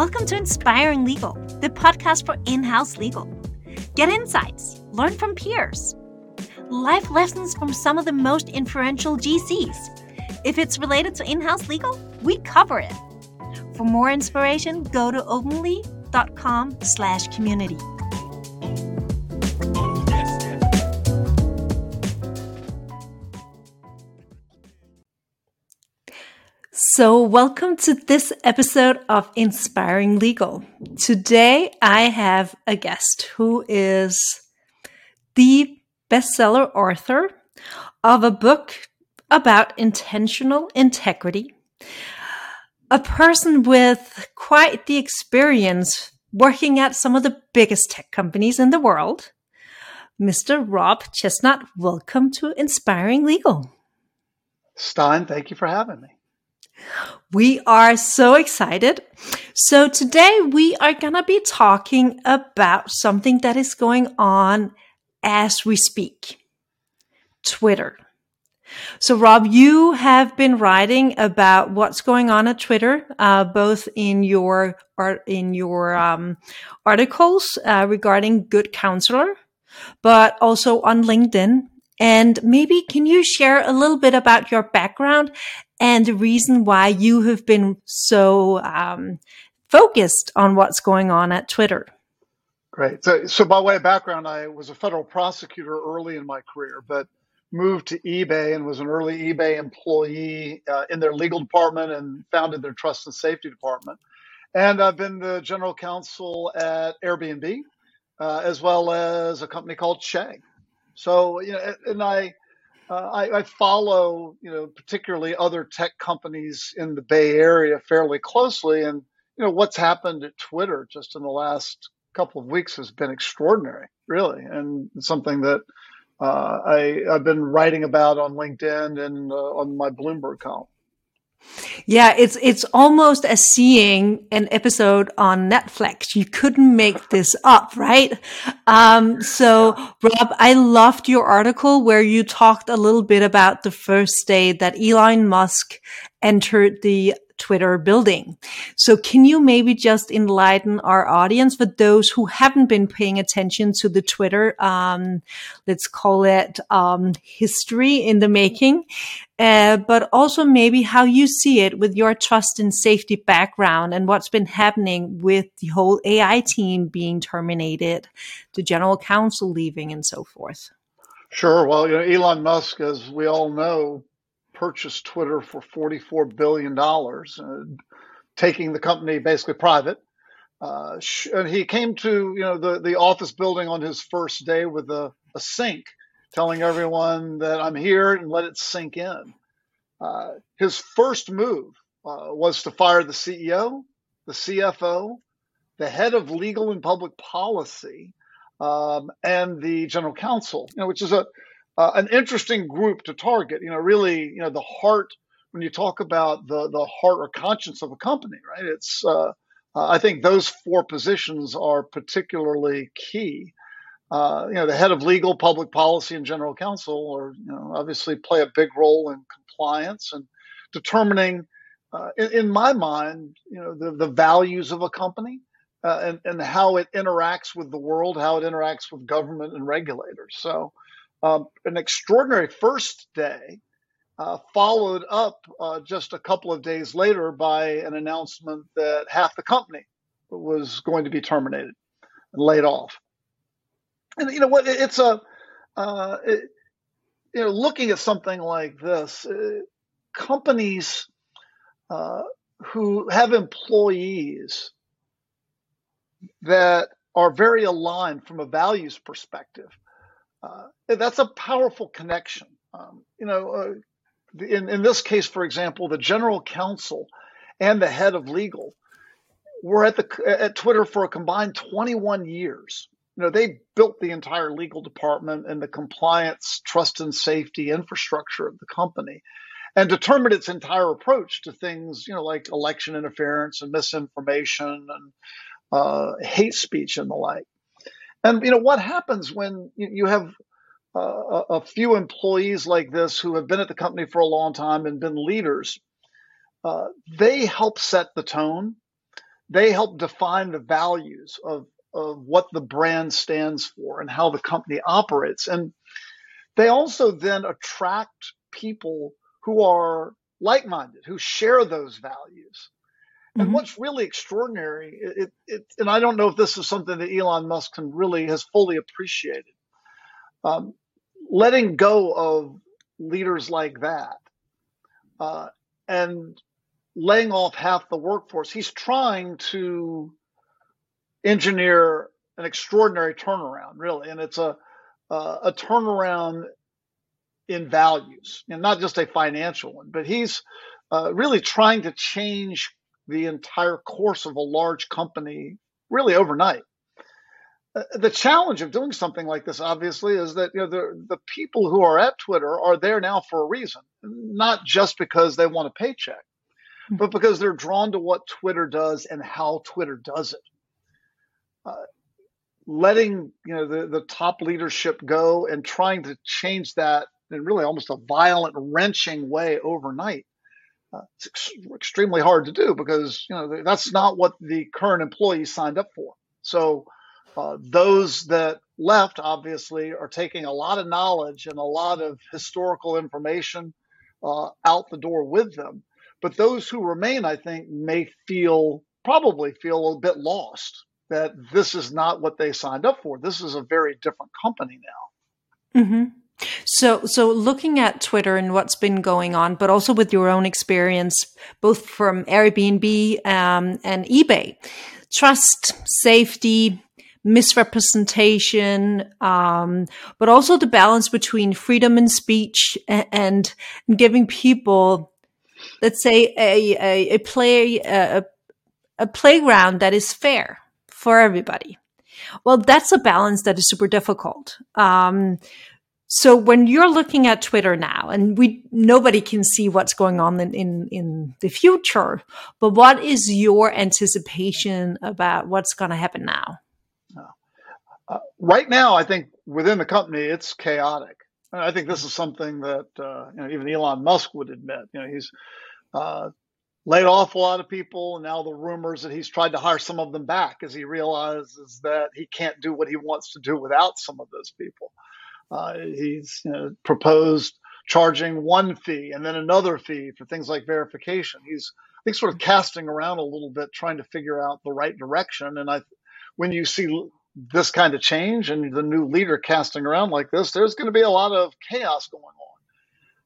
Welcome to Inspiring Legal, the podcast for in house legal. Get insights, learn from peers, life lessons from some of the most influential GCs. If it's related to in house legal, we cover it. For more inspiration, go to openli.com slash community. So, welcome to this episode of Inspiring Legal. Today, I have a guest who is the bestseller author of a book about intentional integrity, a person with quite the experience working at some of the biggest tech companies in the world. Mr. Rob Chesnut, welcome to Inspiring Legal. Stine, thank you for having me. We are so excited. So, today we are going to be talking about something that is going on as we speak Twitter. So, Rob, you have been writing about what's going on at Twitter, uh, both in your in your um, articles uh, regarding Good Counselor, but also on LinkedIn. And maybe can you share a little bit about your background and the reason why you have been so um, focused on what's going on at Twitter. Great. So, so by way of background, I was a federal prosecutor early in my career, but moved to eBay and was an early eBay employee uh, in their legal department and founded their trust and safety department. And I've been the general counsel at Airbnb, uh, as well as a company called Chegg. So, you know, and I uh, I, I, follow, you know, particularly other tech companies in the Bay Area fairly closely, and you know what's happened at Twitter just in the last couple of weeks has been extraordinary, really, and something that uh, I, have been writing about on LinkedIn and uh, on my Bloomberg column. Yeah, it's it's almost as seeing an episode on Netflix. You couldn't make this up, right? Um, so, Rob, I loved your article where you talked a little bit about the first day that Elon Musk entered the Twitter building. So can you maybe just enlighten our audience for those who haven't been paying attention to the Twitter, um, let's call it um, history in the making, uh, but also maybe how you see it with your trust and safety background and what's been happening with the whole AI team being terminated, the general counsel leaving, and so forth. Sure. Well, you know, Elon Musk, as we all know, purchased Twitter for $44 billion, uh, taking the company basically private. Uh, and he came to you know the, the office building on his first day with a, a sink, telling everyone that I'm here and let it sink in. Uh, his first move uh, was to fire the CEO, the CFO, the head of legal and public policy, um, and the general counsel. You know, which is a uh, an interesting group to target. You know, really, you know, the heart when you talk about the the heart or conscience of a company, right? It's uh, uh, I think those four positions are particularly key. Uh, you know, the head of legal, public policy, and general counsel, or you know, obviously play a big role in compliance and determining, uh, in, in, my mind, you know, the, the values of a company uh, and, and how it interacts with the world, how it interacts with government and regulators. So, um, an extraordinary first day, uh, followed up uh, just a couple of days later by an announcement that half the company was going to be terminated and laid off. And you know what? It's a uh, it, you know looking at something like this, uh, companies uh, who have employees that are very aligned from a values perspective uh, that's a powerful connection. Um, you know, uh, in, in this case, for example, the general counsel and the head of legal were at the at Twitter for a combined 21 years. You know, they built the entire legal department and the compliance, trust, and safety infrastructure of the company, and determined its entire approach to things, you know, like election interference and misinformation and uh, hate speech and the like. And you know what happens when you have uh, a few employees like this who have been at the company for a long time and been leaders. Uh, they help set the tone. they help define the values of, of what the brand stands for and how the company operates. And they also then attract people who are like minded, who share those values. And mm-hmm. what's really extraordinary, it, it, and I don't know if this is something that Elon Musk can really has fully appreciated, um, letting go of leaders like that uh, and laying off half the workforce. He's trying to engineer an extraordinary turnaround, really, and it's a uh, a turnaround in values, and not just a financial one. But he's uh, really trying to change the entire course of a large company, really overnight. Uh, the challenge of doing something like this, obviously, is that you know the the people who are at Twitter are there now for a reason, not just because they want a paycheck, hmm. but because they're drawn to what Twitter does and how Twitter does it. Uh, letting you know the, the top leadership go and trying to change that in really almost a violent, wrenching way overnight. Uh, it's ex- extremely hard to do because you know that's not what the current employees signed up for. So uh, those that left obviously are taking a lot of knowledge and a lot of historical information uh, out the door with them. But those who remain, I think, may feel probably feel a bit lost that this is not what they signed up for. This is a very different company now. Mm-hmm. So, so looking at Twitter and what's been going on, but also with your own experience, both from Airbnb um, and eBay, trust, safety, misrepresentation, um, but also the balance between freedom and speech and, and giving people, let's say, a a, a play a, a playground that is fair for everybody. Well, that's a balance that is super difficult. Um, so when you're looking at Twitter now, and we nobody can see what's going on in, in, in the future, but what is your anticipation about what's going to happen now? Uh, right now, I think within the company, it's chaotic. I think this is something that uh, you know, even Elon Musk would admit. You know, he's uh, laid off a lot of people, and now the rumors that he's tried to hire some of them back as he realizes that he can't do what he wants to do without some of those people. Uh, he's you know, proposed charging one fee and then another fee for things like verification. He's I think sort of casting around a little bit, trying to figure out the right direction. And I, when you see this kind of change and the new leader casting around like this, there's going to be a lot of chaos going on.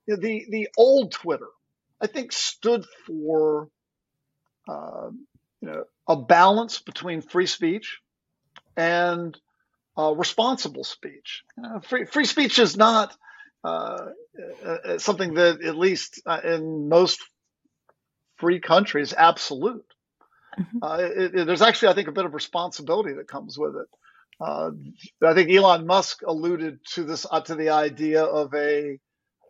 You know, the the old Twitter, I think, stood for uh, you know a balance between free speech and uh, responsible speech. Uh, free, free speech is not uh, uh, uh something that, at least uh, in most free countries, absolute. Mm-hmm. It, it, there's actually, I think, a bit of responsibility that comes with it. I think Elon Musk alluded to this to the idea of a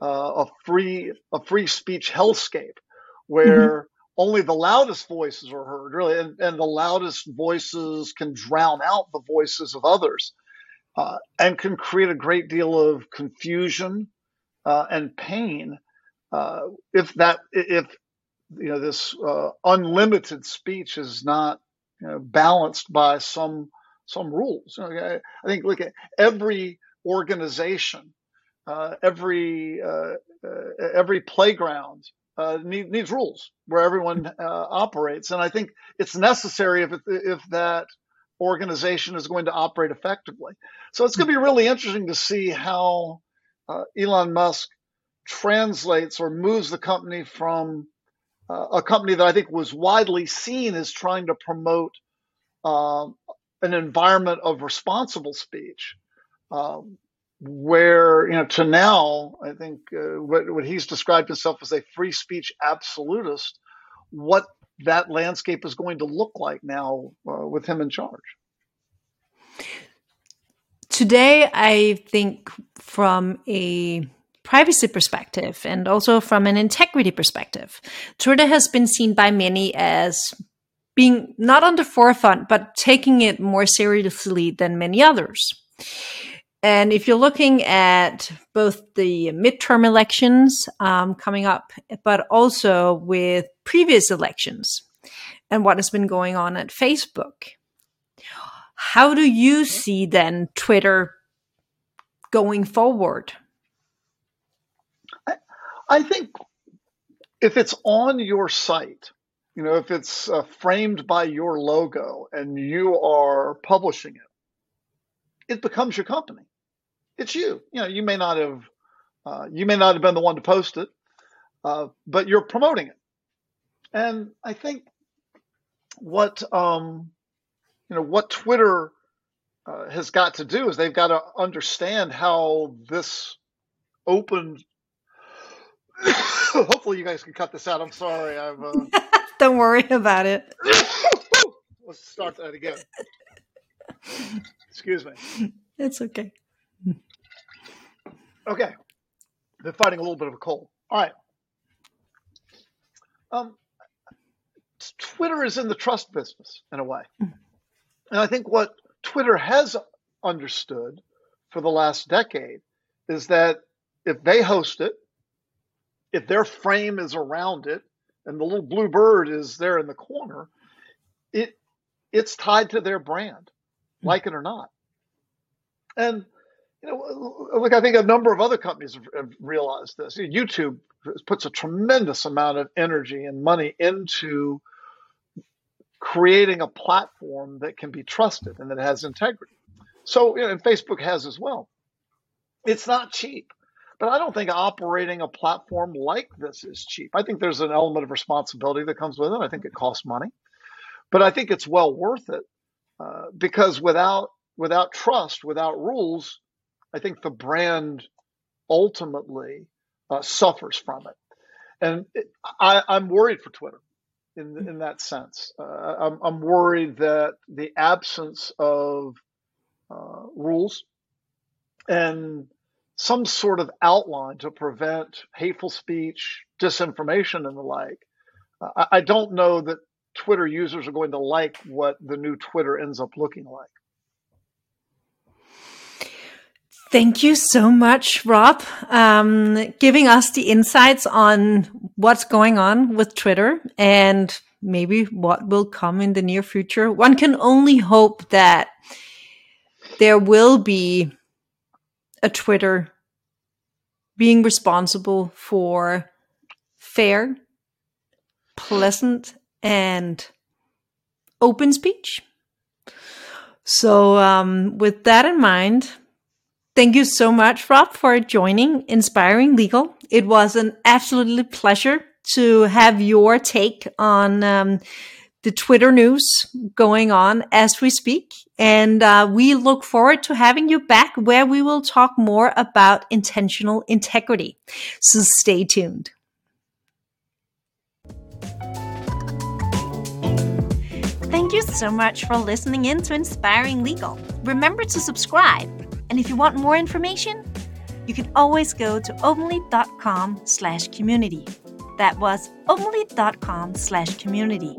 a free a free speech hellscape where mm-hmm only the loudest voices are heard, really, and, and the loudest voices can drown out the voices of others uh, and can create a great deal of confusion uh, and pain uh, if that if you know this uh, unlimited speech is not you know, balanced by some some rules. I think look at every organization, uh, every uh, every playground uh, need, needs rules where everyone uh, operates, and I think it's necessary if if that organization is going to operate effectively. So it's going to be really interesting to see how uh, Elon Musk translates or moves the company from uh, a company that I think was widely seen as trying to promote um, an environment of responsible speech. Um, where you know to now i think uh, what, what he's described himself as a free speech absolutist what that landscape is going to look like now uh, with him in charge. Today i think from a privacy perspective and also from an integrity perspective twitter has been seen by many as being not on the forefront but taking it more seriously than many others and if you're looking at both the midterm elections um, coming up, but also with previous elections, and what has been going on at Facebook. How do you see then Twitter going forward? I, I think if it's on your site, you know, if it's uh, framed by your logo and you are publishing it, it becomes your company. It's you. You know, you may not have, uh, you may not have been the one to post it, uh, but you're promoting it. And I think what um, you know what Twitter uh, has got to do is they've got to understand how this open. Hopefully, you guys can cut this out. I'm sorry. I've. Uh... Don't worry about it. Let's start that again. Excuse me. It's okay. Okay. They're fighting a little bit of a cold. All right. Um, Twitter is in the trust business in a way. And I think what Twitter has understood for the last decade is that if they host it, if their frame is around it, and the little blue bird is there in the corner, it it's tied to their brand, like it or not. And you know, look, I think a number of other companies have, have realized this. YouTube puts a tremendous amount of energy and money into creating a platform that can be trusted and that has integrity. So, you know, and Facebook has as well. It's not cheap, but I don't think operating a platform like this is cheap. I think there's an element of responsibility that comes with it. I think it costs money, but I think it's well worth it uh, because without without trust, without rules, I think the brand ultimately uh, suffers from it. And it, I, I'm worried for Twitter in in that sense. Uh, I'm, I'm worried that the absence of uh, rules and some sort of outline to prevent hateful speech, disinformation, and the like. Uh, I, I don't know that Twitter users are going to like what the new Twitter ends up looking like. Thank you so much, Rob, um, giving us the insights on what's going on with Twitter and maybe what will come in the near future. One can only hope that there will be a Twitter being responsible for fair, pleasant, and open speech. So, um, with that in mind, Thank you so much, Rob, for joining Inspiring Legal. It was an absolutely pleasure to have your take on um, the Twitter news going on as we speak. And uh, we look forward to having you back where we will talk more about intentional integrity. So stay tuned. Thank you so much for listening in to Inspiring Legal. Remember to subscribe and if you want more information, you can always go to openli.com slash community. That was openli.com slash community.